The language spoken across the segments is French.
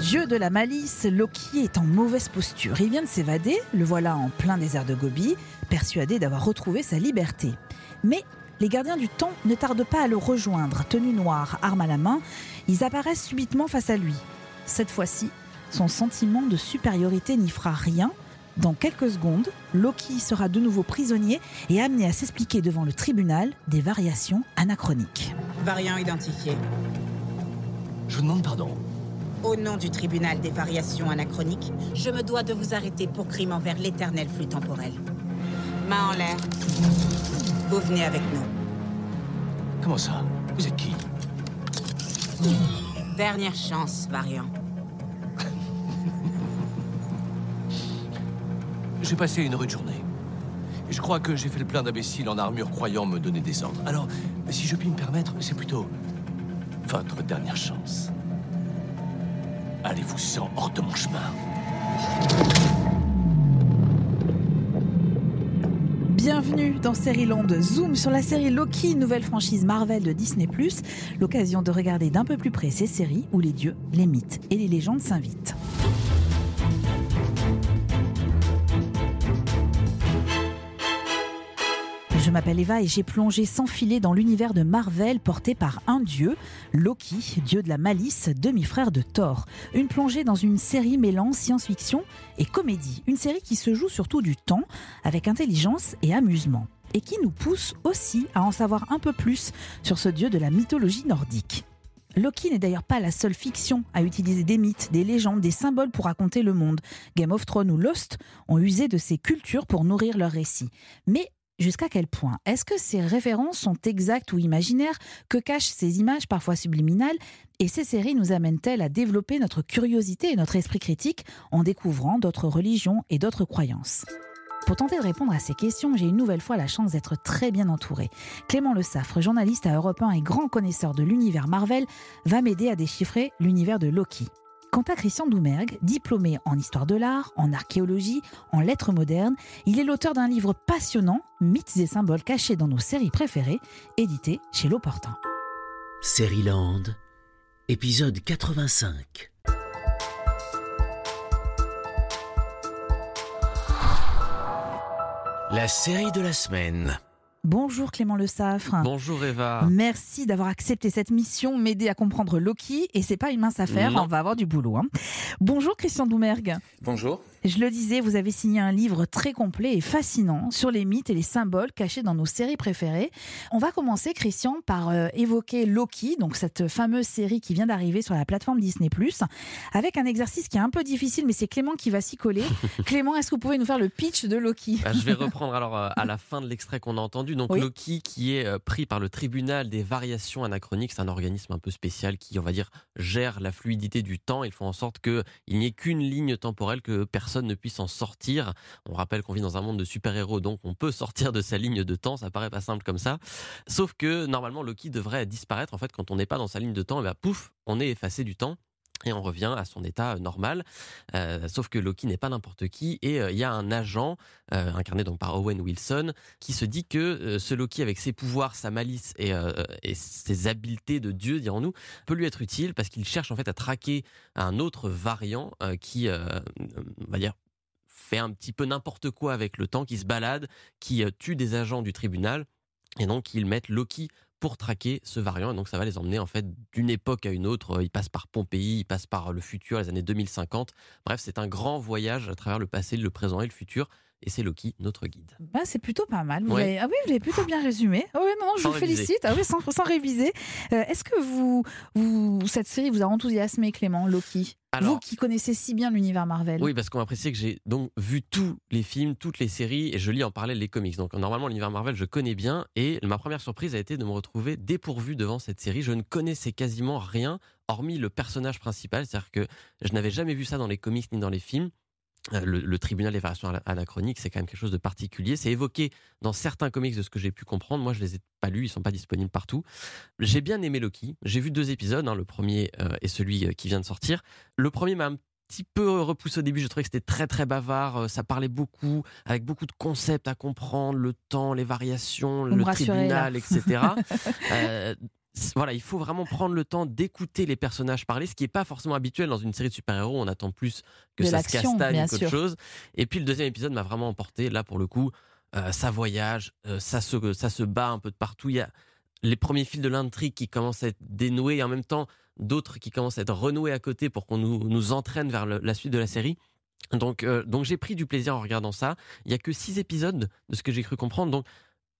Dieu de la malice, Loki est en mauvaise posture. Il vient de s'évader, le voilà en plein désert de Gobi, persuadé d'avoir retrouvé sa liberté. Mais les gardiens du temps ne tardent pas à le rejoindre, tenue noire, arme à la main. Ils apparaissent subitement face à lui. Cette fois-ci, son sentiment de supériorité n'y fera rien. Dans quelques secondes, Loki sera de nouveau prisonnier et amené à s'expliquer devant le tribunal des variations anachroniques. Variant identifié. Je vous demande pardon. Au nom du tribunal des variations anachroniques, je me dois de vous arrêter pour crime envers l'éternel flux temporel. Main en l'air. Vous venez avec nous. Comment ça? Vous êtes qui? Dernière chance, Variant. J'ai passé une rude journée. Et je crois que j'ai fait le plein d'imbéciles en armure croyant me donner des ordres. Alors, si je puis me permettre, c'est plutôt votre dernière chance. Allez-vous-en hors de mon chemin. Bienvenue dans Land. Zoom sur la série Loki, nouvelle franchise Marvel de Disney+. L'occasion de regarder d'un peu plus près ces séries où les dieux, les mythes et les légendes s'invitent. Je m'appelle Eva et j'ai plongé sans filet dans l'univers de Marvel porté par un dieu, Loki, dieu de la malice, demi-frère de Thor. Une plongée dans une série mêlant science-fiction et comédie. Une série qui se joue surtout du temps, avec intelligence et amusement. Et qui nous pousse aussi à en savoir un peu plus sur ce dieu de la mythologie nordique. Loki n'est d'ailleurs pas la seule fiction à utiliser des mythes, des légendes, des symboles pour raconter le monde. Game of Thrones ou Lost ont usé de ces cultures pour nourrir leurs récits. Mais Jusqu'à quel point? Est-ce que ces références sont exactes ou imaginaires Que cachent ces images parfois subliminales? Et ces séries nous amènent-elles à développer notre curiosité et notre esprit critique en découvrant d'autres religions et d'autres croyances? Pour tenter de répondre à ces questions, j'ai une nouvelle fois la chance d'être très bien entouré. Clément Le Saffre, journaliste à Europe 1 et grand connaisseur de l'univers Marvel, va m'aider à déchiffrer l'univers de Loki. Quant à Christian Doumergue, diplômé en histoire de l'art, en archéologie, en lettres modernes, il est l'auteur d'un livre passionnant, Mythes et symboles cachés dans nos séries préférées, édité chez L'Opportun. Land, épisode 85. La série de la semaine. Bonjour Clément Le Saffre. Bonjour Eva. Merci d'avoir accepté cette mission, m'aider à comprendre Loki. Et c'est pas une mince affaire, on va avoir du boulot. Hein. Bonjour Christian Doumergue. Bonjour. Je le disais, vous avez signé un livre très complet et fascinant sur les mythes et les symboles cachés dans nos séries préférées. On va commencer, Christian, par euh, évoquer Loki, donc cette fameuse série qui vient d'arriver sur la plateforme Disney+, avec un exercice qui est un peu difficile, mais c'est Clément qui va s'y coller. Clément, est-ce que vous pouvez nous faire le pitch de Loki? Bah, Je vais reprendre alors euh, à la fin de l'extrait qu'on a entendu. Donc Loki qui est euh, pris par le tribunal des variations anachroniques, c'est un organisme un peu spécial qui, on va dire, gère la fluidité du temps. Ils font en sorte qu'il n'y ait qu'une ligne temporelle que personne personne ne puisse en sortir. On rappelle qu'on vit dans un monde de super-héros, donc on peut sortir de sa ligne de temps. Ça paraît pas simple comme ça. Sauf que normalement, Loki devrait disparaître. En fait, quand on n'est pas dans sa ligne de temps, et ben, pouf, on est effacé du temps et on revient à son état normal. Euh, sauf que Loki n'est pas n'importe qui et euh, il y a un agent euh, incarné donc par Owen Wilson qui se dit que ce Loki avec ses pouvoirs, sa malice et, et ses habiletés de dieu, dirons-nous, peut lui être utile parce qu'il cherche en fait à traquer un autre variant qui, on va dire, fait un petit peu n'importe quoi avec le temps, qui se balade, qui tue des agents du tribunal. Et donc, ils mettent Loki pour traquer ce variant. Et donc ça va les emmener en fait d'une époque à une autre. Ils passent par Pompéi, ils passent par le futur, les années 2050. Bref, c'est un grand voyage à travers le passé, le présent et le futur. Et c'est Loki, notre guide. Bah, c'est plutôt pas mal. Vous avez... Ah oui, vous l'avez plutôt bien résumé. Ah oui, non, je vous félicite. Ah oui, sans, sans réviser. Euh, est-ce que vous, vous, cette série vous a enthousiasmé, Clément, Loki? Vous qui connaissez si bien l'univers Marvel. Oui, parce qu'on va préciser que j'ai donc vu tous les films, toutes les séries, et je lis en parallèle les comics. Donc normalement, l'univers Marvel, je connais bien. Et ma première surprise a été de me retrouver dépourvu devant cette série. Je ne connaissais quasiment rien, hormis le personnage principal. C'est-à-dire que je n'avais jamais vu ça dans les comics ni dans les films. Euh, le, tribunal des variations anachroniques, c'est quand même quelque chose de particulier. C'est évoqué dans certains comics de ce que j'ai pu comprendre. Moi, je les ai pas lus, ils sont pas disponibles partout. J'ai bien aimé Loki. J'ai vu deux épisodes, hein, le premier euh, et celui euh, qui vient de sortir. Le premier m'a un petit peu repoussé au début. Je trouvais que c'était très très bavard. Ça parlait beaucoup, avec beaucoup de concepts à comprendre, le temps, les variations, le tribunal, etc. voilà, il faut vraiment prendre le temps d'écouter les personnages parler, ce qui n'est pas forcément habituel dans une série de super-héros. On attend plus que ça se castagne qu'autre chose. Et puis le deuxième épisode m'a vraiment emporté. Là, pour le coup, euh, ça voyage, euh, ça, se, ça se bat un peu de partout. Il y a les premiers fils de l'intrigue qui commencent à être dénoués et en même temps d'autres qui commencent à être renoués à côté pour qu'on nous, nous entraîne vers la suite de la série. Donc, euh, donc j'ai pris du plaisir en regardant ça. Il y a que six épisodes de ce que j'ai cru comprendre. Donc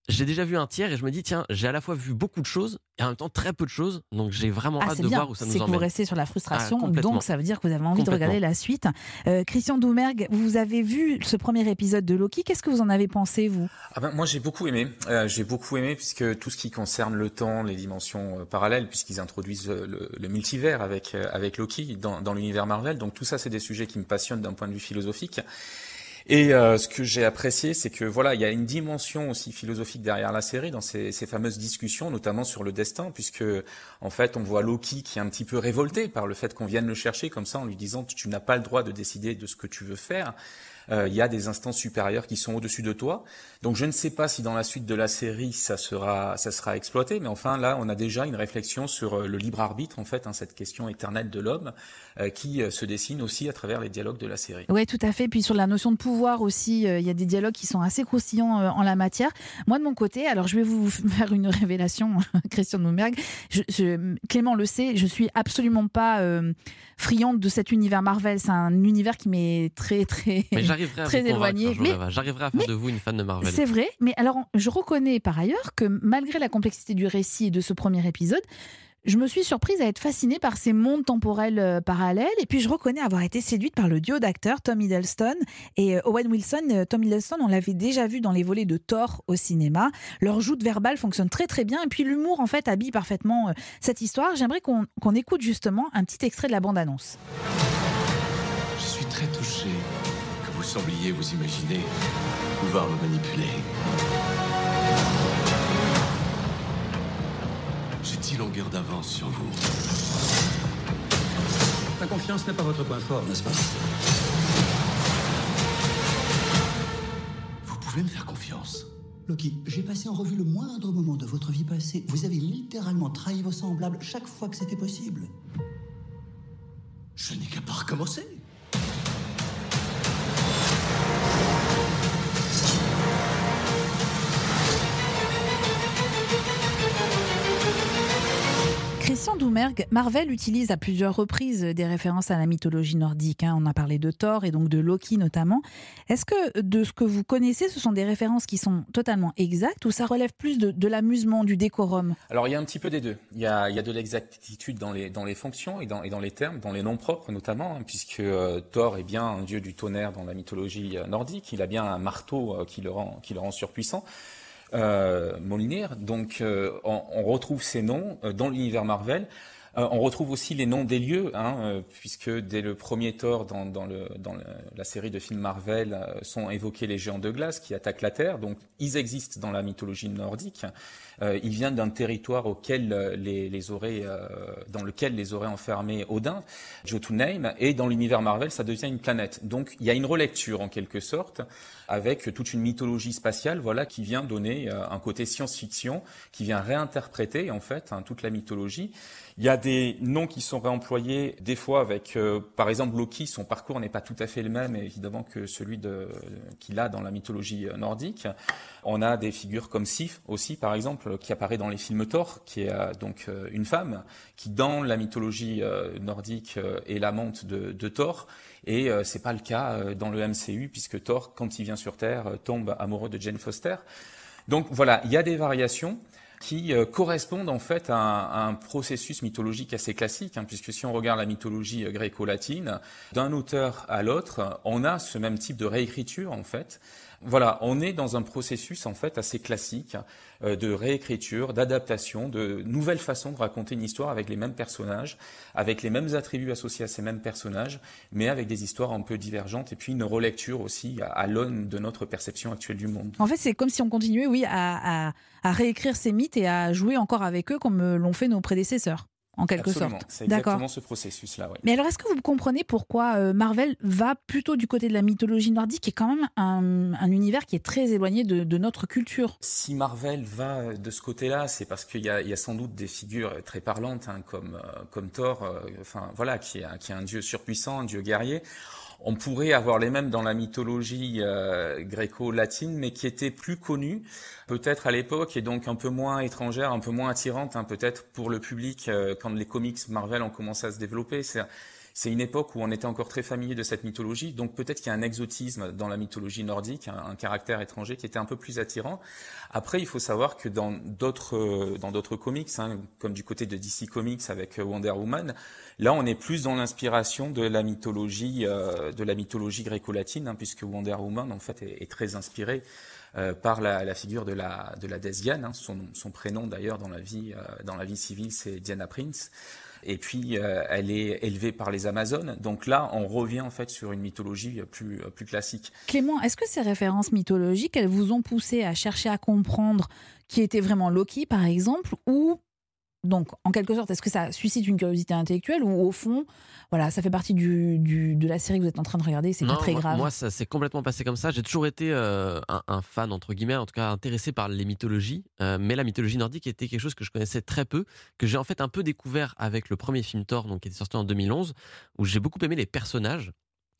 j'ai déjà vu un tiers et je me dis tiens j'ai à la fois vu beaucoup de choses et en même temps très peu de choses donc j'ai vraiment ah, hâte de voir où ça nous emmène. C'est que vous restez sur la frustration ah, donc ça veut dire que vous avez envie de regarder la suite. Euh, Christian Doumergue, vous avez vu ce premier épisode de Loki, qu'est-ce que vous en avez pensé vous? Ah ben, moi j'ai beaucoup aimé, euh, j'ai beaucoup aimé puisque tout ce qui concerne le temps, les dimensions euh, parallèles puisqu'ils introduisent le, le, multivers avec avec Loki dans, dans l'univers Marvel. Donc tout ça c'est des sujets qui me passionnent d'un point de vue philosophique. Et euh, ce que j'ai apprécié, c'est que voilà, il y a une dimension aussi philosophique derrière la série dans ces, ces, fameuses discussions, notamment sur le destin, puisque en fait, on voit Loki qui est un petit peu révolté par le fait qu'on vienne le chercher comme ça en lui disant tu n'as pas le droit de décider de ce que tu veux faire. Euh, il y a des instances supérieures qui sont au-dessus de toi. Donc je ne sais pas si dans la suite de la série ça sera ça sera exploité, mais enfin là on a déjà une réflexion sur euh, le libre arbitre en fait, hein, cette question éternelle de l'homme euh, qui se dessine aussi à travers les dialogues de la série. Oui, tout à fait. Puis sur la notion de pouvoir aussi, il y a des dialogues qui sont assez croustillants en la matière. Moi de mon côté, alors je vais vous faire une révélation, Christian Noumergue. Je, Clément le sait, je suis absolument pas friande de cet univers Marvel. C'est un univers qui m'est très très très éloigné. Mais j'arriverai à faire de vous une fan de Marvel. C'est vrai, mais alors je reconnais par ailleurs que malgré la complexité du récit et de ce premier épisode, je me suis surprise à être fascinée par ces mondes temporels euh, parallèles. Et puis, je reconnais avoir été séduite par le duo d'acteurs Tom Hiddleston et euh, Owen Wilson. Euh, Tom Hiddleston, on l'avait déjà vu dans les volets de Thor au cinéma. Leur joute verbale fonctionne très très bien. Et puis, l'humour, en fait, habille parfaitement cette histoire. J'aimerais qu'on écoute justement un petit extrait de la bande-annonce. Je suis très touché que vous sembliez vous imaginer pouvoir me manipuler. J'ai dix longueurs d'avance sur vous? La confiance n'est pas votre point fort, n'est-ce pas? Vous pouvez me faire confiance. Loki, j'ai passé en revue le moindre moment de votre vie passée. Vous avez littéralement trahi vos semblables chaque fois que c'était possible. Je n'ai qu'à pas recommencer. Marvel utilise à plusieurs reprises des références à la mythologie nordique. Hein. On a parlé de Thor et donc de Loki notamment. Est-ce que de ce que vous connaissez, ce sont des références qui sont totalement exactes ou ça relève plus de, l'amusement, du décorum? Alors il y a un petit peu des deux. Il y a, de l'exactitude dans les, fonctions et dans, les termes, dans les noms propres notamment, hein, puisque euh, Thor est bien un dieu du tonnerre dans la mythologie euh, nordique. Il a bien un marteau euh, qui le rend surpuissant euh, Donc, euh, on, retrouve ces noms euh, dans l'univers Marvel. Euh, on retrouve aussi les noms des lieux, hein, puisque dès le premier Thor dans, dans, le, dans la série de films Marvel sont évoqués les géants de glace qui attaquent la Terre. Donc, ils existent dans la mythologie nordique. ils viennent d'un territoire auquel les, les aurait, dans lequel les aurait enfermés Odin, Jotunheim, et dans l'univers Marvel, ça devient une planète. Donc, il y a une relecture en quelque sorte avec toute une mythologie spatiale, voilà, qui vient donner euh, un côté science-fiction, qui vient réinterpréter en fait hein, toute la mythologie. Il y a des noms qui sont réemployés des fois avec, euh, par exemple, Loki. Son parcours n'est pas tout à fait le même évidemment que celui de qu'il a dans la mythologie euh, nordique. On a des figures comme Sif aussi, par exemple, qui apparaît dans les films Thor, qui est donc une femme qui, dans la mythologie nordique, est l'amante de, de Thor et euh, c'est pas le cas euh, dans le MCU puisque Thor, quand il vient sur Terre, euh, tombe amoureux de Jane Foster. Donc voilà, il y a des variations qui correspondent en fait à un, processus mythologique assez classique, hein, puisque si on regarde la mythologie gréco-latine, d'un auteur à l'autre, on a ce même type de réécriture en fait, voilà, on est dans un processus en fait assez classique euh, de réécriture, d'adaptation, de nouvelles façons de raconter une histoire avec les mêmes personnages, avec les mêmes attributs associés à ces mêmes personnages, mais avec des histoires un peu divergentes et puis une relecture aussi à, l'aune de notre perception actuelle du monde. En fait, c'est comme si on continuait, oui, à, à réécrire ces mythes et à jouer encore avec eux comme l'ont fait nos prédécesseurs. en quelque Absolument. sorte. C'est exactement ce processus-là. Mais alors, est-ce que vous comprenez pourquoi euh, Marvel va plutôt du côté de la mythologie nordique, qui est quand même un, un univers qui est très éloigné de, de, notre culture? Si Marvel va de ce côté-là, c'est parce qu'il y, y a, sans doute des figures très parlantes, hein, comme, euh, comme Thor, euh, enfin voilà, qui est, qui est un dieu surpuissant, un dieu guerrier. On pourrait avoir les mêmes dans la mythologie euh, gréco-latine, mais qui était plus connue, peut-être à l'époque, et donc un peu moins étrangère, un peu moins attirante, hein, peut-être pour le public euh, quand les comics Marvel ont commencé à se développer. C'est c'est une époque où on était encore très familier de cette mythologie, donc peut-être qu'il y a un exotisme dans la mythologie nordique, un, caractère étranger qui était un peu plus attirant. Après, il faut savoir que dans d'autres dans d'autres comics, hein, comme du côté de DC Comics avec Wonder Woman, là on est plus dans l'inspiration de la mythologie euh, de la mythologie gréco-latine, hein, puisque Wonder Woman en fait est, très inspirée euh, par la, la, figure de la de la déesse Diane, hein, son, son prénom d'ailleurs dans la vie euh, dans la vie civile c'est Diana Prince. Et puis, euh, elle est élevée par les Amazones. Donc là, on revient en fait sur une mythologie plus, plus classique. Clément, est-ce que ces références mythologiques, elles vous ont poussé à chercher à comprendre qui était vraiment Loki, par exemple, ou donc, en quelque sorte, est-ce que ça suscite une curiosité intellectuelle ou au fond, voilà, ça fait partie du, du, de la série que vous êtes en train de regarder, c'est pas très grave Moi, ça s'est complètement passé comme ça. J'ai toujours été euh, un, un, fan, entre guillemets, en tout cas intéressé par les mythologies. Euh, mais la mythologie nordique était quelque chose que je connaissais très peu, que j'ai en fait un peu découvert avec le premier film Thor, donc, qui était sorti en 2011, où j'ai beaucoup aimé les personnages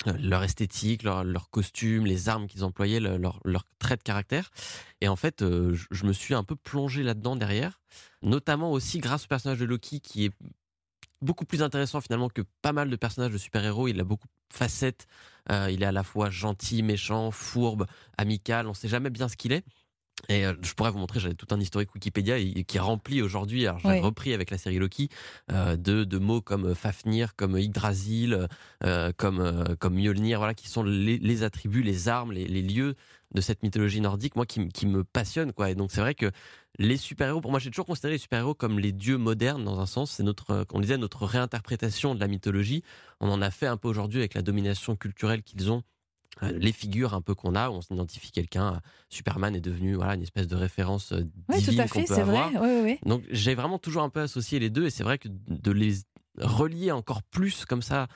leur esthétique, leur, costume, les armes qu'ils employaient, leur, leur, trait de caractère. Et en fait, euh, je, me suis un peu plongé là-dedans derrière, notamment aussi grâce au personnage de Loki qui est beaucoup plus intéressant finalement que pas mal de personnages de super-héros. Il a beaucoup de facettes. Euh, il est à la fois gentil, méchant, fourbe, amical. On sait jamais bien ce qu'il est. Et euh, je pourrais vous montrer, j'avais tout un historique Wikipédia qui est rempli aujourd'hui, alors j'ai repris avec la série Loki, euh, de, de mots comme Fafnir, comme Yggdrasil, euh, comme, euh, comme Mjolnir, voilà, qui sont les, les attributs, les armes, les, les lieux de cette mythologie nordique, moi, qui, qui me passionne, quoi. Et donc, c'est vrai que les super-héros, pour moi, j'ai toujours considéré les super-héros comme les dieux modernes, dans un sens. C'est notre, euh, on disait, notre réinterprétation de la mythologie. On en a fait un peu aujourd'hui avec la domination culturelle qu'ils ont euh, les figures un peu qu'on a, où on s'identifie quelqu'un, euh, Superman est devenu voilà une espèce de référence euh, Oui, tout divine à qu'on fait, peut c'est vrai. avoir. Ouais, ouais. Donc j'ai vraiment toujours un peu associé les deux et c'est vrai que de les relier encore plus comme ça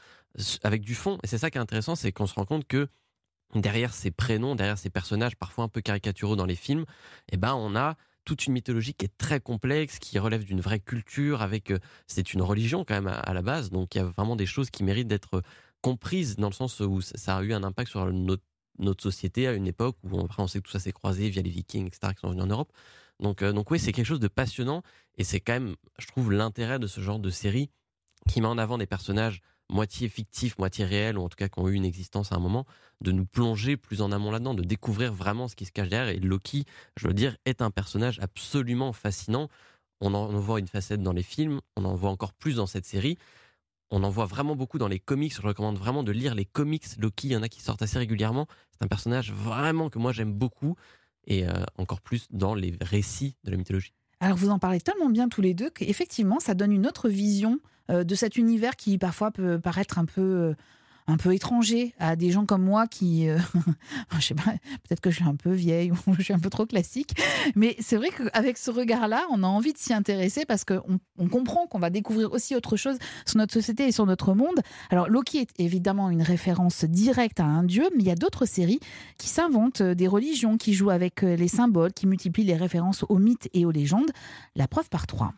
avec du fond et c'est ça qui est intéressant, c'est qu'on se rend compte que derrière ces prénoms, derrière ces personnages parfois un peu caricaturaux dans les films, eh ben on a toute une mythologie qui est très complexe, qui relève d'une vraie culture, avec euh, c'est une religion quand même à, à la base, donc il y a vraiment des choses qui méritent d'être comprises dans le sens où ça a eu un impact sur notre, société à une époque où on, on sait que tout ça s'est croisé via les Vikings, etc., qui sont venus en Europe. Donc, euh, donc oui, c'est quelque chose de passionnant et c'est quand même, je trouve, l'intérêt de ce genre de série qui met en avant des personnages moitié fictifs, moitié réels, ou en tout cas qui ont eu une existence à un moment, de nous plonger plus en amont là-dedans, de découvrir vraiment ce qui se cache derrière. Et Loki, je veux dire, est un personnage absolument fascinant. On en voit une facette dans les films, on en voit encore plus dans cette série. On en voit vraiment beaucoup dans les comics. Je recommande vraiment de lire les comics Loki. Il y en a qui sortent assez régulièrement. C'est un personnage vraiment que moi j'aime beaucoup et euh, encore plus dans les récits de la mythologie. Alors vous en parlez tellement bien tous les deux qu'effectivement ça donne une autre vision euh, de cet univers qui parfois peut paraître un peu euh, un peu étranger à des gens comme moi qui euh, je sais pas peut-être que je suis un peu vieille ou je suis un peu trop classique mais c'est vrai qu'avec ce regard-là on a envie de s'y intéresser parce qu'on on comprend qu'on va découvrir aussi autre chose sur notre société et sur notre monde. Alors Loki est évidemment une référence directe à un dieu mais il y a d'autres séries qui s'inventent euh, des religions qui jouent avec euh, les symboles qui multiplient les références aux mythes et aux légendes. La preuve par trois.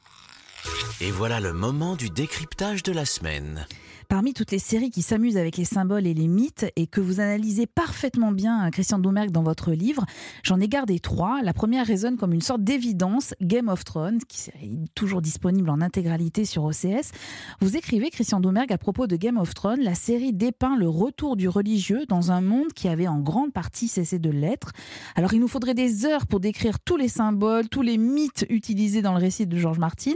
Et voilà le moment du décryptage de la semaine. Parmi toutes les séries qui s'amusent avec les symboles et les mythes et que vous analysez parfaitement bien, Christian Doumergue, dans votre livre, j'en ai gardé trois. La première résonne comme une sorte d'évidence, Game of Thrones, qui est toujours disponible en intégralité sur OCS. Vous écrivez, Christian Doumergue, à propos de Game of Thrones, la série dépeint le retour du religieux dans un monde qui avait en grande partie cessé de l'être. Alors il nous faudrait des heures pour décrire tous les symboles, tous les mythes utilisés dans le récit de George Martin.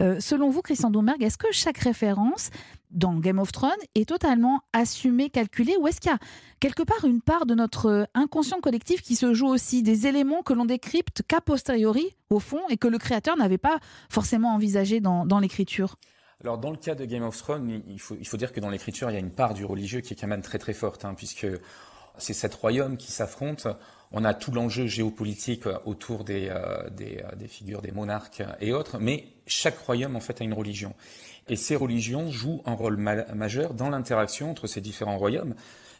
Euh, selon vous, Christian Doumergue, est-ce que chaque référence dans Game of Thrones est totalement assumée, calculée, ou est-ce qu'il y a quelque part une part de notre inconscient collectif qui se joue aussi, des éléments que l'on décrypte qu'a posteriori, au fond, et que le créateur n'avait pas forcément envisagé dans, l'écriture? Alors dans le cas de Game of Thrones, il faut, dire que dans l'écriture, il y a une part du religieux qui est quand même très très forte, hein, puisque c'est sept royaumes qui s'affrontent. On a tout l'enjeu géopolitique autour des, euh, des, figures des monarques et autres, mais chaque royaume en fait a une religion. Et ces religions jouent un rôle majeur dans l'interaction entre ces différents royaumes.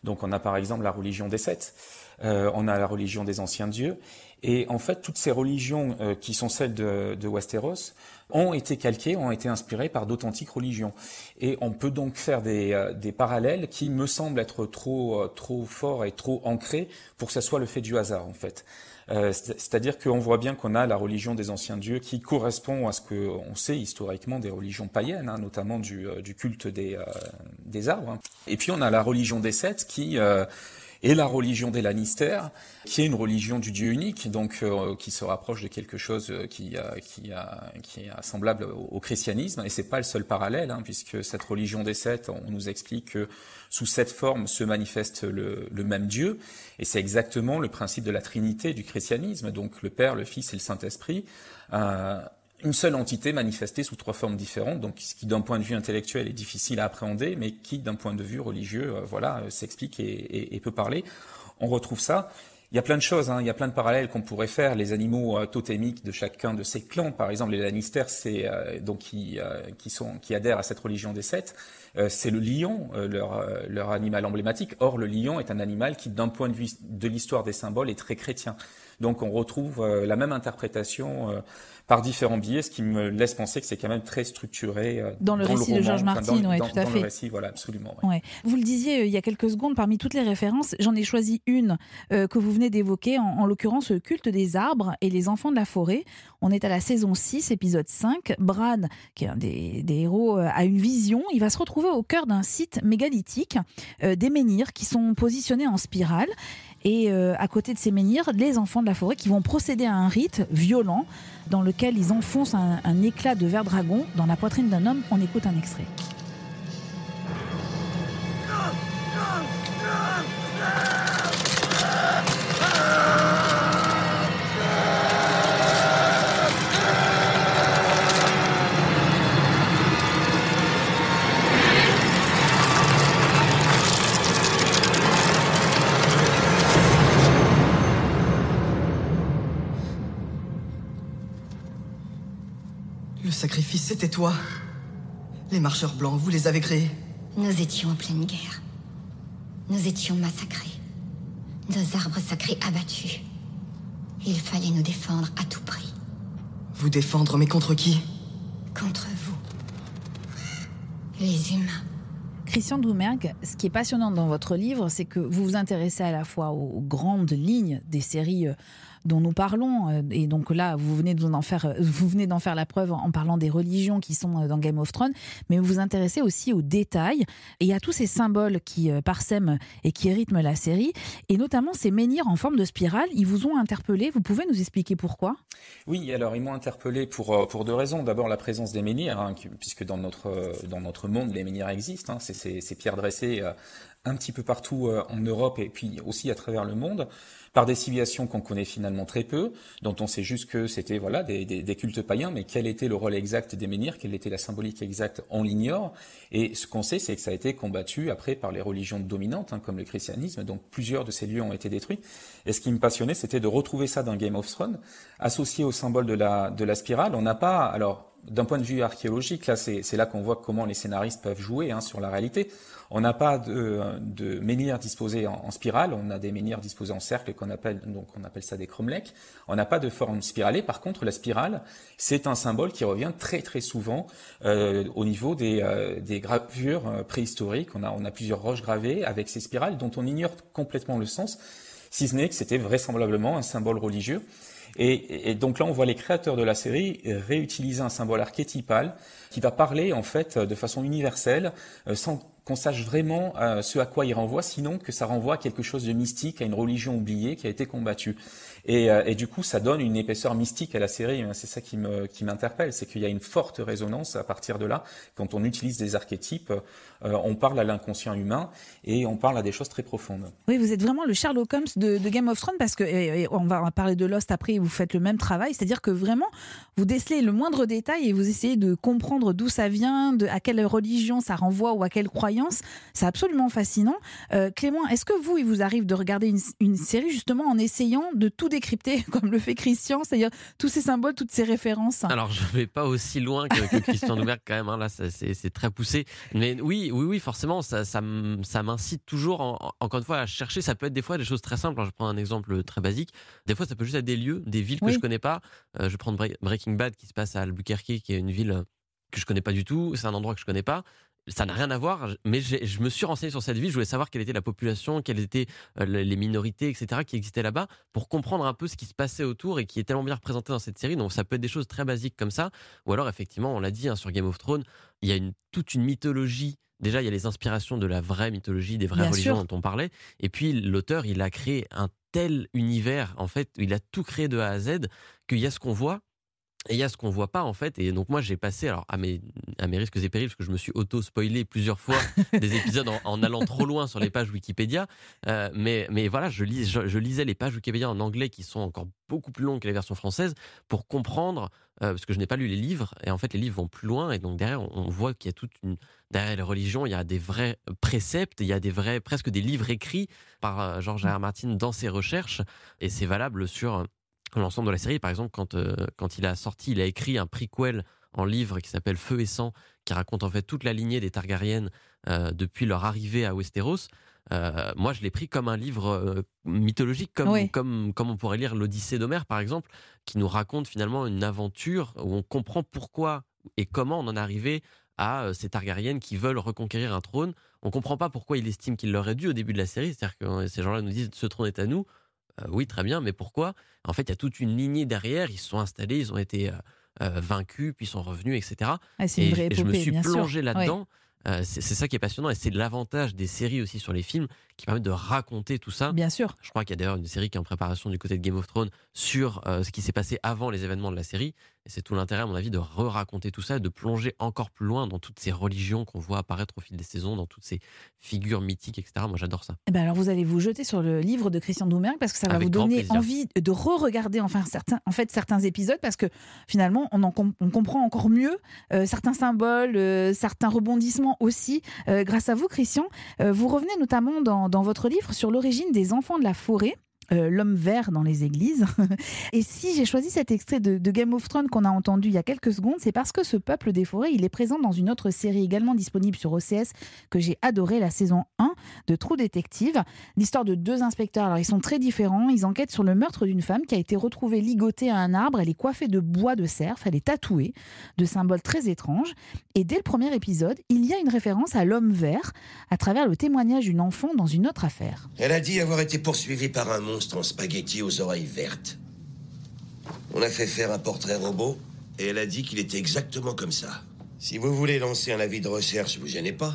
Donc on a par exemple la religion des Sept, euh, on a la religion des anciens dieux, et en fait toutes ces religions euh, qui sont celles de, de, Westeros ont été calquées, ont été inspirées par d'authentiques religions. Et on peut donc faire des, euh, des, parallèles qui me semblent être trop, trop forts et trop ancrés pour que ce soit le fait du hasard en fait. Euh, c'est-à-dire qu'on voit bien qu'on a la religion des anciens dieux qui correspond à ce qu'on sait historiquement des religions païennes, hein, notamment du, euh, du, culte des, euh, des arbres. Hein. Et puis on a la religion des Sept qui et la religion des Lannister, qui est une religion du Dieu unique, donc euh, qui se rapproche de quelque chose euh, qui, qui, qui est semblable au, christianisme. Et c'est pas le seul parallèle, hein, puisque cette religion des sept, on nous explique que sous cette forme se manifeste le, le même Dieu, et c'est exactement le principe de la Trinité du christianisme, donc le Père, le Fils et le Saint-Esprit. Euh, une seule entité manifestée sous trois formes différentes, donc ce qui d'un point de vue intellectuel est difficile à appréhender, mais qui d'un point de vue religieux, euh, voilà, euh, s'explique et, peut parler. On retrouve ça. Il y a plein de choses, hein. il y a plein de parallèles qu'on pourrait faire. Les animaux euh, totémiques de chacun de ces clans, par exemple les Lannister, c'est donc qui, qui sont qui adhèrent à cette religion des sept. c'est le lion, leur leur animal emblématique. Or le lion est un animal qui, d'un point de vue de l'histoire des symboles, est très chrétien. Donc on retrouve la même interprétation par différents biais, ce qui me laisse penser que c'est quand même très structuré euh, dans le récit de Georges Martin, oui, tout à dans fait. Le récit, voilà, absolument. Ouais. Vous le disiez euh, il y a quelques secondes, parmi toutes les références, j'en ai choisi une euh, que vous venez d'évoquer, en, l'occurrence le culte des arbres et les enfants de la forêt. On est à la saison 6, épisode 5. Bran, qui est un des, des héros, a une vision. Il va se retrouver au cœur d'un site mégalithique, des menhirs qui sont positionnés en spirale. Et à côté de ces menhirs, les enfants de la forêt qui vont procéder à un rite violent dans lequel ils enfoncent un, un éclat de verre dragon dans la poitrine d'un homme. On écoute un extrait. Sacrifice, c'était toi. Les marcheurs blancs, vous les avez créés. Nous étions en pleine guerre. Nous étions massacrés. Nos arbres sacrés abattus. Il fallait nous défendre à tout prix. Vous défendre, mais contre qui? Contre vous. Les humains. Christian Doumergue, ce qui est passionnant dans votre livre, c'est que vous vous intéressez à la fois aux grandes lignes des séries euh, dont nous parlons. Euh, et donc là, vous venez d'en faire, euh, vous venez d'en faire la preuve en parlant des religions qui sont dans Game of Thrones, mais vous vous intéressez aussi aux détails et à tous ces symboles qui parsèment et qui rythment la série, et notamment ces menhirs en forme de spirale. Ils vous ont interpellé. Vous pouvez nous expliquer pourquoi? Oui, alors ils m'ont interpellé pour pour deux raisons. D'abord la présence des menhirs, hein, puisque dans notre dans notre monde les menhirs existent. Hein, ces pierres dressées un petit peu partout en Europe et puis aussi à travers le monde par des civilisations qu'on connaît finalement très peu, dont on sait juste que c'était voilà des, cultes païens, mais quel était le rôle exact des menhirs, quelle était la symbolique exacte, on l'ignore. Et ce qu'on sait, c'est que ça a été combattu après par les religions dominantes, hein, comme le christianisme. Donc plusieurs de ces lieux ont été détruits. Et ce qui me passionnait, c'était de retrouver ça dans Game of Thrones, associé au symbole de la de la spirale. On n'a pas alors d'un point de vue archéologique, là, c'est là qu'on voit comment les scénaristes peuvent jouer hein, sur la réalité. On n'a pas de, menhirs disposés en, spirale, on a des menhirs disposés en cercle qu'on appelle donc on appelle ça des cromlechs. On n'a pas de forme spiralée. Par contre, la spirale, c'est un symbole qui revient très très souvent euh, au niveau des, euh, des gravures euh, préhistoriques. On a on a plusieurs roches gravées avec ces spirales dont on ignore complètement le sens, si ce n'est que c'était vraisemblablement un symbole religieux. Et, donc là, on voit les créateurs de la série réutiliser un symbole archétypal qui va parler en fait de façon universelle, euh, sans qu'on sache vraiment euh, ce à quoi il renvoie, sinon que ça renvoie à quelque chose de mystique, à une religion oubliée qui a été combattue. Et, euh, et, du coup, ça donne une épaisseur mystique à la série. Hein. C'est ça qui me qui m'interpelle, c'est qu'il y a une forte résonance à partir de là. Quand on utilise des archétypes, euh, on parle à l'inconscient humain et on parle à des choses très profondes. Oui, vous êtes vraiment le Sherlock Holmes de, Game of Thrones parce que on va parler de Lost après. Vous faites le même travail, c'est-à-dire que vraiment vous décelez le moindre détail et vous essayez de comprendre d'où ça vient, à quelle religion ça renvoie ou à quelle croyance. C'est absolument fascinant. Clément, est-ce que vous, il vous arrive de regarder une, série justement en essayant de tout décrypter, comme le fait Christian, c'est-à-dire tous ces symboles, toutes ces références Alors, je ne vais pas aussi loin que, Christian Doumergue quand même. Hein. là, c'est très poussé. Mais oui, oui, oui, forcément, ça, ça, m'incite toujours, encore une fois, à chercher. Ça peut être des fois des choses très simples. je prends un exemple très basique. Des fois, ça peut juste être des lieux, des villes que je connais pas. je vais prendre Breaking Bad qui se passe à Albuquerque, qui est une ville que je connais pas du tout. C'est un endroit que je connais pas ça n'a rien à voir, mais je me suis renseigné sur cette ville. Je voulais savoir quelle était la population, quelles étaient euh, les minorités, etc., qui existaient là-bas, pour comprendre un peu ce qui se passait autour et qui est tellement bien représenté dans cette série. Donc, ça peut être des choses très basiques comme ça, ou alors effectivement, on l'a dit hein, sur Game of Thrones, il y a une, toute une mythologie. Déjà, il y a les inspirations de la vraie mythologie, des vraies religions dont on parlait. Et puis, l'auteur, il a créé un tel univers, en fait, il a tout créé de A à Z, qu'il y a ce qu'on voit, et il y a ce qu'on voit pas en fait. Et donc moi j'ai passé alors à mes à mes risques et périls parce que je me suis auto spoilé plusieurs fois des épisodes en, allant trop loin sur les pages Wikipédia. Euh, mais mais voilà, je, lis, je, lisais les pages Wikipédia en anglais qui sont encore beaucoup plus longues que les versions françaises pour comprendre euh, parce que je n'ai pas lu les livres et en fait les livres vont plus loin et donc derrière on, voit qu'il y a toute une derrière les religions il y a des vrais préceptes, il y a des vrais presque des livres écrits par euh, George R. Martin dans ses recherches et c'est valable sur l'ensemble de la série. Par exemple, quand, euh, quand il a sorti, il a écrit un prequel en livre qui s'appelle Feu et Sang, qui raconte en fait toute la lignée des Targaryennes euh, depuis leur arrivée à Westeros. Euh, moi, je l'ai pris comme un livre mythologique, comme, comme, comme on pourrait lire l'Odyssée d'Homère, par exemple, qui nous raconte finalement une aventure où on comprend pourquoi et comment on en est arrivé à ces Targaryennes qui veulent reconquérir un trône. On comprend pas pourquoi il estime qu'il leur est dû au début de la série, c'est-à-dire que ces gens-là nous disent ce trône est à nous. Euh, oui, très bien, mais pourquoi? En fait, il y a toute une lignée derrière. Ils se sont installés, ils ont été euh, euh, vaincus, puis ils sont revenus, etc. Ah, et, je me suis plongé là-dedans. c'est ça qui est passionnant et c'est l'avantage des séries aussi sur les films qui permettent de raconter tout ça. Bien sûr. Je crois qu'il y a d'ailleurs une série qui est en préparation du côté de Game of Thrones sur ce qui s'est passé avant les événements de la série. Et c'est tout l'intérêt, à mon avis, de re-raconter tout ça et de plonger encore plus loin dans toutes ces religions qu'on voit apparaître au fil des saisons, dans toutes ces figures mythiques, etc. Moi, j'adore ça. Et eh ben alors, vous allez vous jeter sur le livre de Christian Doumergue parce que ça va vous donner envie de re-regarder enfin, certains, en fait, certains épisodes parce que finalement, on, en on comprend encore mieux euh, certains symboles, euh, certains rebondissements aussi. Euh, grâce à vous, Christian, vous revenez notamment dans, dans votre livre sur l'origine des enfants de la forêt. Euh, l'homme vert dans les églises. Et si j'ai choisi cet extrait de, Game of Thrones qu'on a entendu il y a quelques secondes, c'est parce que ce peuple des forêts, il est présent dans une autre série également disponible sur OCS que j'ai adoré, la saison 1 de True Detective. L'histoire de deux inspecteurs. Alors ils sont très différents. Ils enquêtent sur le meurtre d'une femme qui a été retrouvée ligotée à un arbre. Elle est coiffée de bois de cerf. Elle est tatouée de symboles très étranges. Et dès le premier épisode, il y a une référence à l'homme vert à travers le témoignage d'une enfant dans une autre affaire. Elle a dit avoir été poursuivie par un monstre en spaghetti aux oreilles vertes. On a fait faire un portrait robot et elle a dit qu'il était exactement comme ça. Si vous voulez lancer un avis de recherche, vous gênez pas.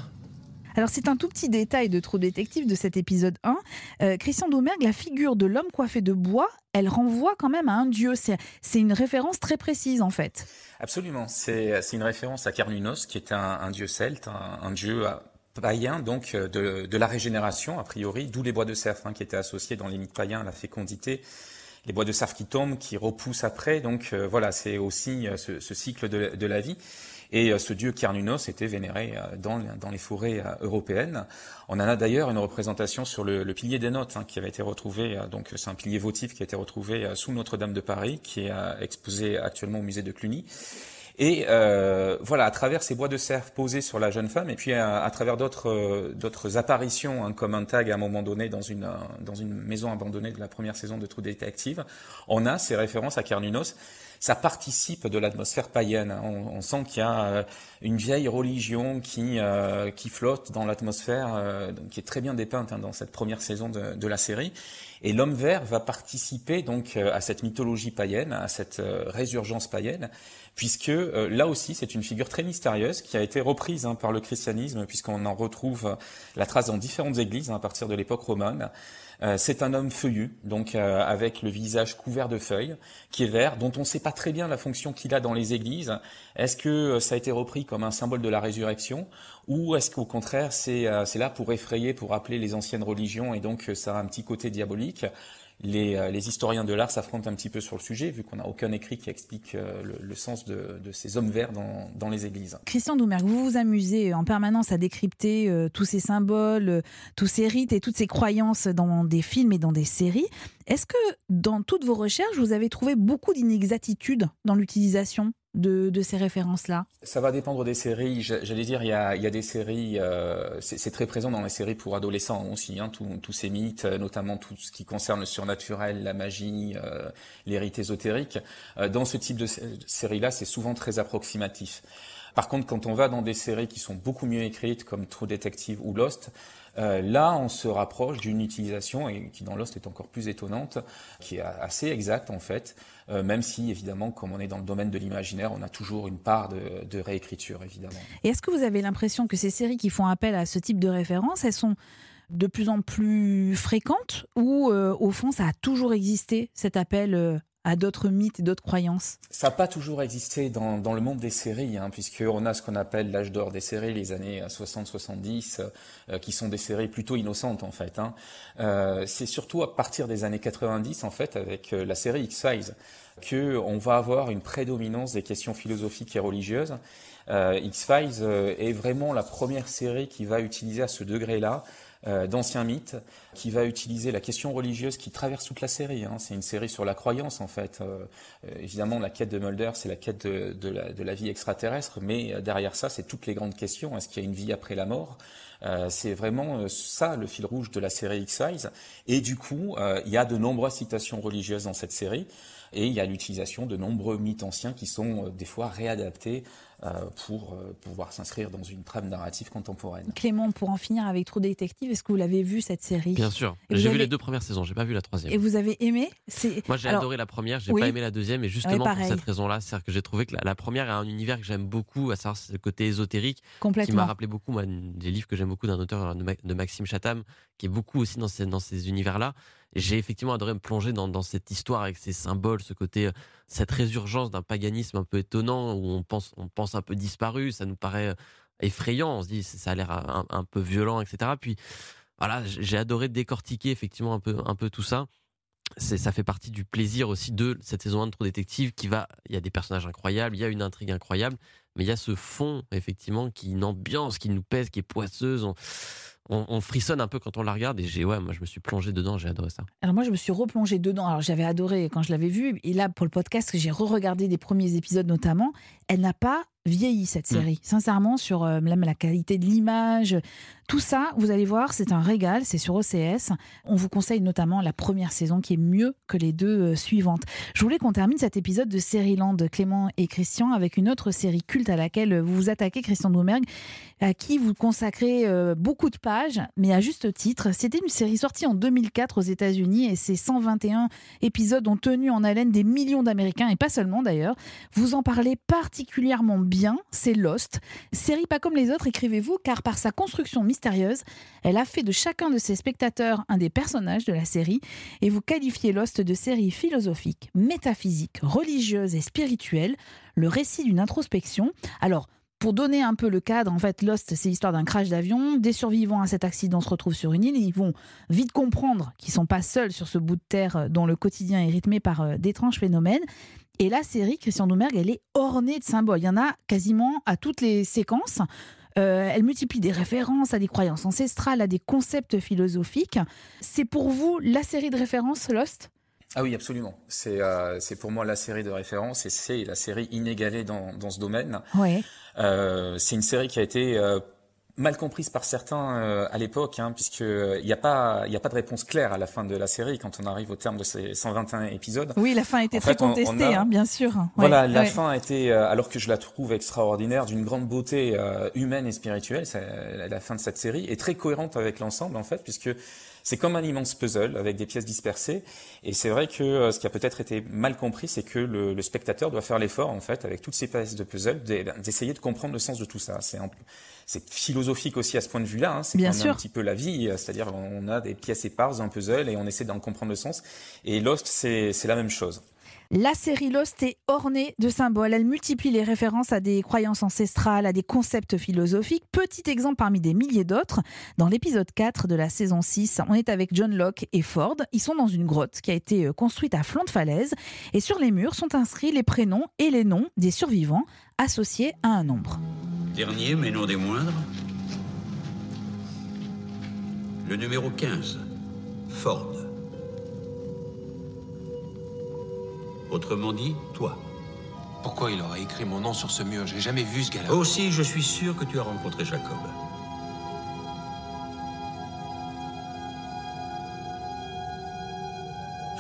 Alors c'est un tout petit détail de Trop Détective de cet épisode 1. Euh, Christian Domergue, la figure de l'homme coiffé de bois, elle renvoie quand même à un dieu. C'est une référence très précise en fait. Absolument. C'est une référence à Carnunos, qui est un, dieu celte, un, dieu païen donc euh, de, la régénération a priori, d'où les bois de cerf hein, qui étaient associés dans les mythes païens à la fécondité, les bois de cerf qui tombent, qui repoussent après. Donc euh, voilà, c'est aussi euh, ce, cycle de, la vie. Et ce dieu Carnunos était vénéré dans, dans les forêts européennes. On en a d'ailleurs une représentation sur le, pilier des notes hein, qui avait été retrouvé. donc c'est un pilier votif qui a été retrouvé sous Notre-Dame de Paris, qui est exposé actuellement au musée de Cluny. Et euh, voilà, à travers ces bois de cerf posés sur la jeune femme, et puis à, travers d'autres euh, d'autres apparitions, hein, comme un tag à un moment donné dans une euh, dans une maison abandonnée de la première saison de True Detective, on a ces références à Carnunos. Ça participe de l'atmosphère païenne. Hein. On, sent qu'il y a une vieille religion qui qui flotte dans l'atmosphère, qui est très bien dépeinte hein, dans cette première saison de, de la série. Et l'homme vert va participer donc à cette mythologie païenne, à cette résurgence païenne puisque euh, là aussi c'est une figure très mystérieuse qui a été reprise hein, par le christianisme, puisqu'on en retrouve la trace dans différentes églises hein, à partir de l'époque romane. Euh, c'est un homme feuillu, donc euh, avec le visage couvert de feuilles, qui est vert, dont on ne sait pas très bien la fonction qu'il a dans les églises. Est-ce que ça a été repris comme un symbole de la résurrection, ou est-ce qu'au contraire c'est là pour effrayer, pour rappeler les anciennes religions, et donc ça a un petit côté diabolique? Les, les historiens de l'art s'affrontent un petit peu sur le sujet, vu qu'on n'a aucun écrit qui explique le, le sens de, ces hommes verts dans, dans les églises. Christian Doumergue, vous vous amusez en permanence à décrypter tous ces symboles, tous ces rites et toutes ces croyances dans des films et dans des séries. Est-ce que dans toutes vos recherches, vous avez trouvé beaucoup d'inexactitudes dans l'utilisation? De, ces références-là? Ça va dépendre des séries. J'allais dire, il y a, des séries, euh, c'est très présent dans les séries pour adolescents aussi, hein, tous ces mythes, notamment tout ce qui concerne le surnaturel, la magie, euh, ésotériques. Euh, dans ce type de série-là, c'est souvent très approximatif. Par contre, quand on va dans des séries qui sont beaucoup mieux écrites, comme True Detective ou Lost, euh, là, on se rapproche d'une utilisation, et qui dans Lost est encore plus étonnante, qui est assez exacte en fait, euh, même si évidemment, comme on est dans le domaine de l'imaginaire, on a toujours une part de, réécriture évidemment. Et est-ce que vous avez l'impression que ces séries qui font appel à ce type de référence, elles sont de plus en plus fréquentes ou euh, au fond ça a toujours existé cet appel d'autres mythes et d'autres croyances Ça n'a pas toujours existé dans, le monde des séries, hein, puisqu'on a ce qu'on appelle l'âge d'or des séries, les années 60-70, euh, qui sont des séries plutôt innocentes en fait. Hein. Euh, c'est surtout à partir des années 90 en fait, avec euh, la série X-Files, qu'on va avoir une prédominance des questions philosophiques et religieuses. Euh, X-Files euh, est vraiment la première série qui va utiliser à ce degré-là euh, d'anciens mythes, qui va utiliser la question religieuse qui traverse toute la série. Hein. C'est une série sur la croyance en fait. Euh, euh, évidemment, la quête de Mulder, c'est la quête de, la, vie extraterrestre, mais derrière ça, c'est toutes les grandes questions. Est-ce qu'il y a une vie après la mort? C'est vraiment ça le fil rouge de la série X-Files. Et du coup, il y a de nombreuses citations religieuses dans cette série. Et il y a l'utilisation de nombreux mythes anciens qui sont des fois réadaptés pour euh, pouvoir s'inscrire dans une trame narrative contemporaine. Clément, pour en finir avec True Détective, est-ce que vous l'avez vu cette série? Bien sûr. J'ai vu les deux premières saisons, j'ai pas vu la troisième. Et vous avez aimé? Moi j'ai adoré la première, j'ai pas aimé la deuxième, et justement pour cette raison-là, c'est-à-dire que j'ai trouvé que la, première a un univers que j'aime beaucoup, à savoir ce côté ésotérique, qui m'a rappelé beaucoup moi, des livres que j'aime beaucoup d'un auteur de, Maxime Chatham, qui est beaucoup aussi dans ces, dans ces univers-là j'ai effectivement adoré me plonger dans, cette histoire avec ces symboles, ce côté, euh, cette résurgence d'un paganisme un peu étonnant où on pense, on pense un peu disparu. Ça nous paraît euh, effrayant. On se dit, ça a l'air un, peu violent, etc. Puis voilà, j'ai adoré décortiquer effectivement un peu, un peu tout ça. Ça fait partie du plaisir aussi de cette saison 1 de True Détective qui va. Il y a des personnages incroyables, il y a une intrigue incroyable, mais il y a ce fond effectivement qui une ambiance qui nous pèse, qui est poisseuse on, frissonne un peu quand on la regarde et j'ai ouais moi je me suis plongé dedans j'ai adoré ça. Alors moi je me suis replongé dedans. Alors j'avais adoré quand je l'avais vu. Et là pour le podcast j'ai re-regardé des premiers épisodes notamment. Elle n'a pas vieilli cette mm. série sincèrement sur euh, même la qualité de l'image tout ça, vous allez voir, c'est un régal, c'est sur OCS. On vous conseille notamment la première saison qui est mieux que les deux euh, suivantes. Je voulais qu'on termine cet épisode de Série-Land, Clément et Christian, avec une autre série culte à laquelle vous vous attaquez, Christian Doumergue, à qui vous consacrez euh, beaucoup de pages, mais à juste titre. C'était une série sortie en 2004 aux États-Unis et ces 121 épisodes ont tenu en haleine des millions d'Américains, et pas seulement d'ailleurs. Vous en parlez particulièrement bien, c'est Lost. Série pas comme les autres, écrivez-vous, car par sa construction mystérieuse, elle a fait de chacun de ses spectateurs un des personnages de la série et vous qualifiez Lost de série philosophique, métaphysique, religieuse et spirituelle, le récit d'une introspection. Alors, pour donner un peu le cadre, en fait, Lost, c'est l'histoire d'un crash d'avion. Des survivants à cet accident se retrouvent sur une île et ils vont vite comprendre qu'ils sont pas seuls sur ce bout de terre dont le quotidien est rythmé par euh, d'étranges phénomènes. Et la série, Christian Doumergue, elle est ornée de symboles. Il y en a quasiment à toutes les séquences. Euh, elle multiplie des références à des croyances ancestrales, à des concepts philosophiques. C'est pour vous la série de références Lost? Ah oui, absolument. Euh, c'est pour moi la série de référence et c'est la série inégalée dans, dans ce domaine. Ouais. Euh, c'est une série qui a été mal comprise par certains euh, à l'époque, hein, puisque il euh, n'y a pas il a pas de réponse claire à la fin de la série quand on arrive au terme de ces 121 épisodes. Oui, la fin a été très contestée, hein, bien sûr. Voilà, la fin a été, euh, alors que je la trouve extraordinaire, d'une grande beauté humaine et spirituelle, la fin de cette série est très cohérente avec l'ensemble en fait, puisque c'est comme un immense puzzle avec des pièces dispersées. Et c'est vrai que ce qui a peut-être été mal compris, c'est que le, le, spectateur doit faire l'effort, en fait, avec toutes ces pièces de puzzle, d'essayer de comprendre le sens de tout ça. C'est c'est philosophique aussi à ce point de vue-là. Hein. C'est un petit peu la vie, c'est-à-dire on a des pièces éparses, un puzzle, et on essaie d'en comprendre le sens. Et Lost, c'est la même chose. La série Lost est ornée de symboles. Elle multiplie les références à des croyances ancestrales, à des concepts philosophiques. Petit exemple parmi des milliers d'autres. Dans l'épisode 4 de la saison 6, on est avec John Locke et Ford. Ils sont dans une grotte qui a été euh, construite à flanc de falaise. Et sur les murs sont inscrits les prénoms et les noms des survivants associés à un nombre. Dernier, mais non des moindres. Le numéro 15, Ford. Autrement dit, toi. Pourquoi il aurait écrit mon nom sur ce mur? J'ai jamais vu ce gars-là. Aussi, je suis sûr que tu as rencontré Jacob.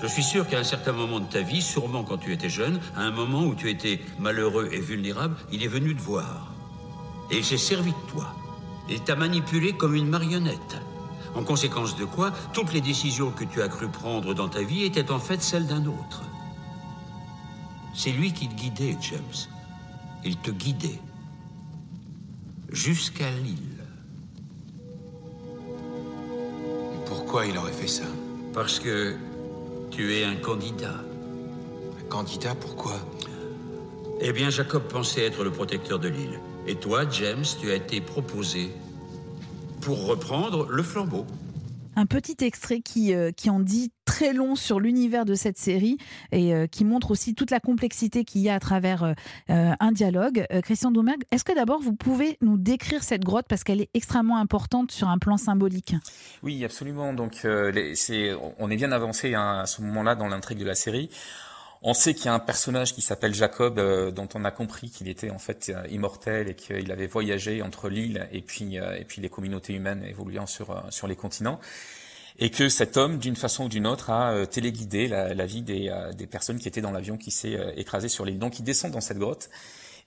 Je suis sûr qu'à un certain moment de ta vie, sûrement quand tu étais jeune, à un moment où tu étais malheureux et vulnérable, il est venu te voir. Et il s'est servi de toi. Il t'a manipulé comme une marionnette. En conséquence de quoi, toutes les décisions que tu as cru prendre dans ta vie étaient en fait celles d'un autre. C'est lui qui te guidait, James. Il te guidait. Jusqu'à l'île. Pourquoi il aurait fait ça? Parce que tu es un candidat. Un candidat Pourquoi? Eh bien, Jacob pensait être le protecteur de l'île. Et toi, James, tu as été proposé pour reprendre le flambeau un petit extrait qui, euh, qui en dit très long sur l'univers de cette série et euh, qui montre aussi toute la complexité qu'il y a à travers euh, un dialogue. Christian Doumergue, est-ce que d'abord vous pouvez nous décrire cette grotte parce qu'elle est extrêmement importante sur un plan symbolique? Oui, absolument. Donc, c'est, on est bien avancé hein, à ce moment-là dans l'intrigue de la série. On sait qu'il y a un personnage qui s'appelle Jacob, dont on a compris qu'il était en fait immortel et qu'il avait voyagé entre l'île et puis et puis les communautés humaines évoluant sur sur les continents et que cet homme, d'une façon ou d'une autre, a euh, téléguidé la, la vie des, euh, des, personnes qui étaient dans l'avion qui s'est euh, écrasé sur l'île. Donc il descend dans cette grotte.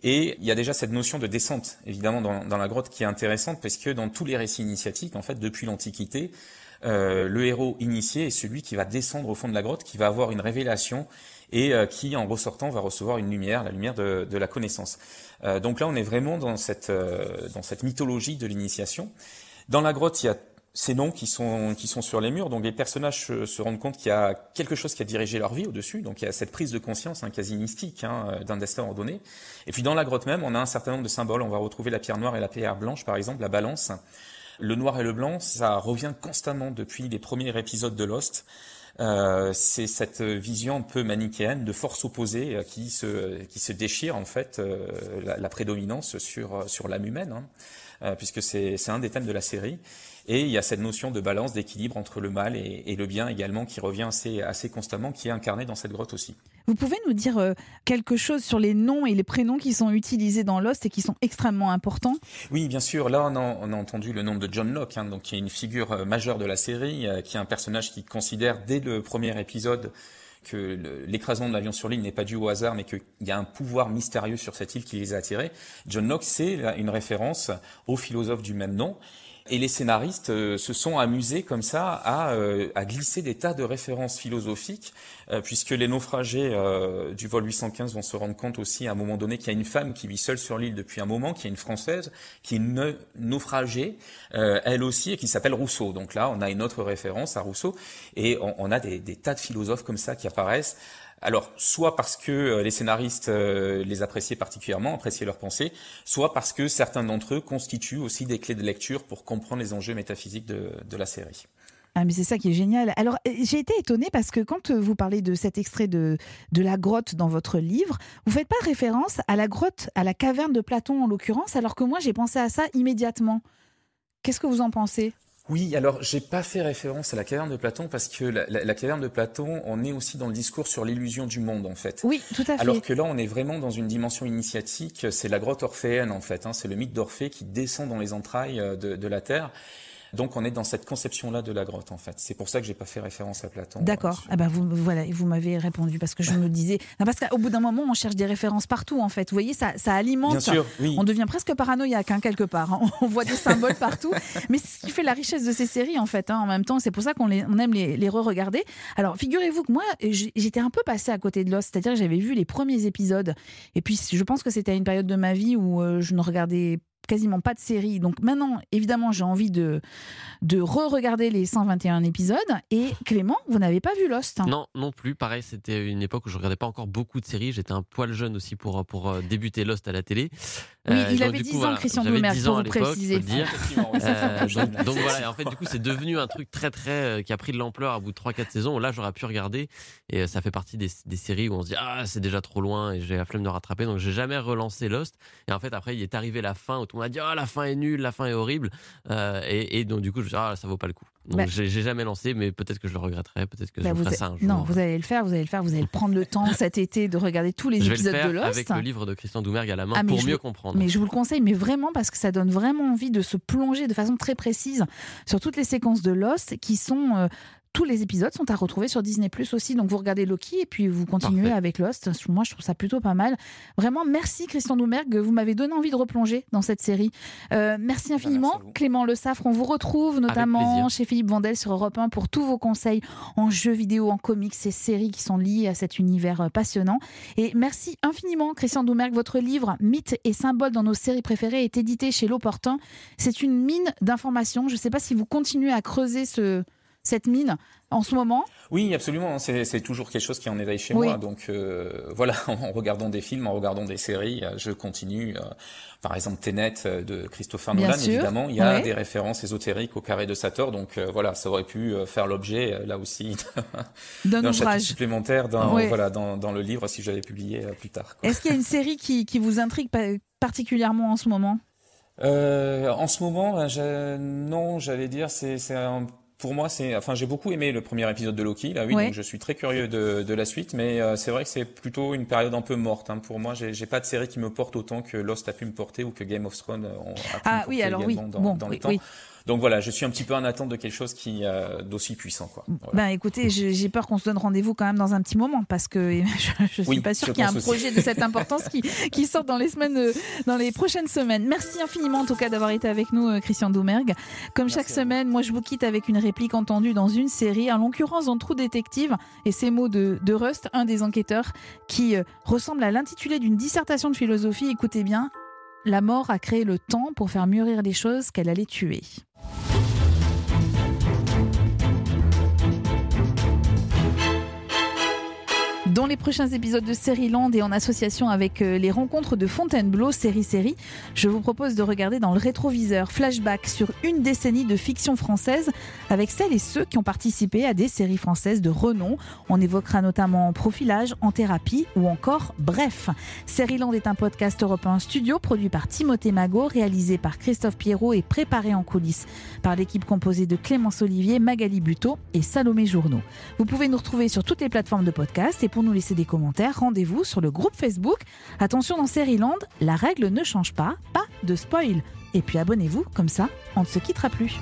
Et il y a déjà cette notion de descente, évidemment, dans, dans la grotte qui est intéressante, parce que dans tous les récits initiatiques, en fait, depuis l'Antiquité, euh, le héros initié est celui qui va descendre au fond de la grotte, qui va avoir une révélation et qui, en ressortant, va recevoir une lumière, la lumière de, de la connaissance. Euh, donc là, on est vraiment dans cette, dans cette mythologie de l'initiation. Dans la grotte, il y a ces noms qui sont, qui sont sur les murs. Donc les personnages se, rendent compte qu'il y a quelque chose qui a dirigé leur vie au-dessus. Donc il y a cette prise de conscience hein, quasi mystique hein, d'un destin ordonné. Et puis dans la grotte même, on a un certain nombre de symboles. On va retrouver la pierre noire et la pierre blanche, par exemple, la balance. Le noir et le blanc, ça revient constamment depuis les premiers épisodes de Lost. Euh, c'est cette vision un peu manichéenne de force opposée euh, qui se qui se déchire en fait euh, la, prédominance sur sur l'âme humaine, hein, puisque c'est un des thèmes de la série. Et il y a cette notion de balance, d'équilibre entre le mal et, le bien également qui revient assez, assez constamment, qui est incarné dans cette grotte aussi. Vous pouvez nous dire euh, quelque chose sur les noms et les prénoms qui sont utilisés dans Lost et qui sont extrêmement importants? Oui, bien sûr. Là, on a, on a entendu le nom de John Locke, hein, donc qui est une figure euh, majeure de la série, euh, qui est un personnage qui considère dès le premier épisode que l'écrasement de l'avion sur l'île n'est pas dû au hasard, mais qu'il y a un pouvoir mystérieux sur cette île qui les a attirés. John Locke, c'est une référence au philosophe du même nom. Et les scénaristes euh, se sont amusés comme ça à, euh, glisser des tas de références philosophiques, euh, puisque les naufragés du vol 815 vont se rendre compte aussi à un moment donné qu'il y a une femme qui vit seule sur l'île depuis un moment, qui est une Française, qui est naufragée, elle aussi, et qui s'appelle Rousseau. Donc là, on a une autre référence à Rousseau, et on, on a des, tas de philosophes comme ça qui apparaissent. Alors, soit parce que euh, les scénaristes euh, les appréciaient particulièrement, appréciaient leurs pensées, soit parce que certains d'entre eux constituent aussi des clés de lecture pour comprendre les enjeux métaphysiques de, la série. Ah, mais c'est ça qui est génial. Alors, euh, j'ai été étonnée parce que quand vous parlez de cet extrait de, de la grotte dans votre livre, vous faites pas référence à la grotte, à la caverne de Platon en l'occurrence, alors que moi j'ai pensé à ça immédiatement. Qu'est-ce que vous en pensez? Oui, alors j'ai pas fait référence à la caverne de Platon parce que la, caverne de Platon, on est aussi dans le discours sur l'illusion du monde en fait. Oui, tout à fait. Alors que là, on est vraiment dans une dimension initiatique. C'est la grotte orphéenne en fait. Hein, c'est le mythe d'Orphée qui descend dans les entrailles euh, de, de la terre. Donc on est dans cette conception-là de la grotte en fait. C'est pour ça que j'ai pas fait référence à Platon. D'accord. Ah bah vous voilà, vous m'avez répondu parce que je me disais parce qu'au bout d'un moment on cherche des références partout en fait. Vous voyez ça ça alimente. Bien sûr, oui. On devient presque paranoïaque hein, quelque part. Hein. On voit des symboles partout. Mais c'est ce qui fait la richesse de ces séries en fait. Hein, en même temps, c'est pour ça qu'on on aime les, les re-regarder. Alors figurez-vous que moi j'étais un peu passée à côté de Lost, c'est-à-dire que j'avais vu les premiers épisodes et puis je pense que c'était à une période de ma vie où euh, je ne regardais quasiment pas de série. Donc maintenant, évidemment, j'ai envie de, de re-regarder les 121 épisodes. Et Clément, vous n'avez pas vu Lost hein? Non, non plus. Pareil, c'était une époque où je regardais pas encore beaucoup de séries. J'étais un poil jeune aussi pour, pour euh, débuter Lost à la télé. Oui, il avait 10 ans, Christian Doumer, pour vous préciser. Dire. donc, voilà, en fait, du coup, c'est devenu un truc très, très. qui a pris de l'ampleur à bout de 3-4 saisons. Là, j'aurais pu regarder. Et ça fait partie des, des séries où on se dit, ah, c'est déjà trop loin et j'ai la flemme de rattraper. Donc, j'ai jamais relancé Lost. Et en fait, après, il est arrivé la fin où tout le monde a dit, ah, la fin est nulle, la fin est horrible. Euh, et, donc, du coup, je me suis dit, ah, ça vaut pas le coup. Donc, bah j'ai jamais lancé, mais peut-être que je le regretterai, peut-être que bah, je ferai ça un jour. Non, vous allez le faire, vous allez le faire, vous allez prendre le temps cet été de regarder tous les je épisodes vais le faire de Lost. Avec le livre de Christian Doumergue à la main ah, pour mieux comprendre. Mais je vous le conseille, mais vraiment parce que ça donne vraiment envie de se plonger de façon très précise sur toutes les séquences de Lost qui sont euh, tous les épisodes sont à retrouver sur Disney Plus aussi. Donc vous regardez Loki et puis vous continuez avec Lost. Moi, je trouve ça plutôt pas mal. Vraiment, merci Christian Doumergue. Vous m'avez donné envie de replonger dans cette série. Euh, merci infiniment. Clément Le Saffre, on vous retrouve notamment chez Philippe Vandel sur Europe 1 pour tous vos conseils en jeux vidéo, en comics et séries qui sont liées à cet univers euh, passionnant. Et merci infiniment Christian Doumergue. Votre livre Mythes et symboles dans nos séries préférées est édité chez L'Opportun. C'est une mine d'informations. Je ne sais pas si vous continuez à creuser ce cette mine en ce moment? Oui, absolument. C'est toujours quelque chose qui en éveille chez moi. Donc euh, voilà, en regardant des films, en regardant des séries, euh, je continue. Euh, par exemple, Tenet de Christopher Nolan, évidemment, il y a des références ésotériques au carré de Sator. Donc voilà, ça aurait pu faire l'objet là aussi d'un chapitre supplémentaire dans, voilà, dans, dans, le livre si j'avais publié plus tard. Est-ce qu'il y a une série qui, qui vous intrigue particulièrement en ce moment? En ce moment, ben, non, j'allais dire, c'est un pour moi, c'est, enfin, j'ai beaucoup aimé le premier épisode de Loki, là, oui, donc je suis très curieux de, de la suite, mais euh, c'est vrai que c'est plutôt une période un peu morte. Hein. Pour moi, j'ai, pas de série qui me porte autant que Lost a pu me porter ou que Game of Thrones a pu ah, me oui, alors oui. dans, bon, dans le temps. Donc voilà, je suis un petit peu en attente de quelque chose qui euh, d'aussi puissant. Quoi. Ben écoutez, j'ai peur qu'on se donne rendez-vous quand même dans un petit moment parce que je, ne suis pas sûre qu'il y ait un projet de cette importance qui, qui sort dans les semaines, euh, dans les prochaines semaines. Merci infiniment en tout cas d'avoir été avec nous, euh, Christian Doumergue. Comme chaque semaine, moi je vous quitte avec une réplique entendue dans une série, en l'occurrence dans Trou Détective, et ces mots de, de Rust, un des enquêteurs, qui ressemble à l'intitulé d'une dissertation de philosophie. Écoutez bien, la mort a créé le temps pour faire mûrir les choses qu'elle allait tuer. Dans les prochains épisodes de Série Land et en association avec euh, les rencontres de Fontainebleau, série série, je vous propose de regarder dans le rétroviseur flashback sur une décennie de fiction française avec celles et ceux qui ont participé à des séries françaises de renom. On évoquera notamment Profilage, En thérapie ou encore Bref. Série Land est un podcast européen studio produit par Timothée Magot, réalisé par Christophe Pierrot et préparé en coulisses par l'équipe composée de Clémence Olivier, Magali Buteau et Salomé Journeau. Vous pouvez nous retrouver sur toutes les plateformes de podcast et pour nous laisser des commentaires, rendez-vous sur le groupe Facebook. Attention dans Land, la règle ne change pas, pas de spoil. Et puis abonnez-vous, comme ça, on ne se quittera plus.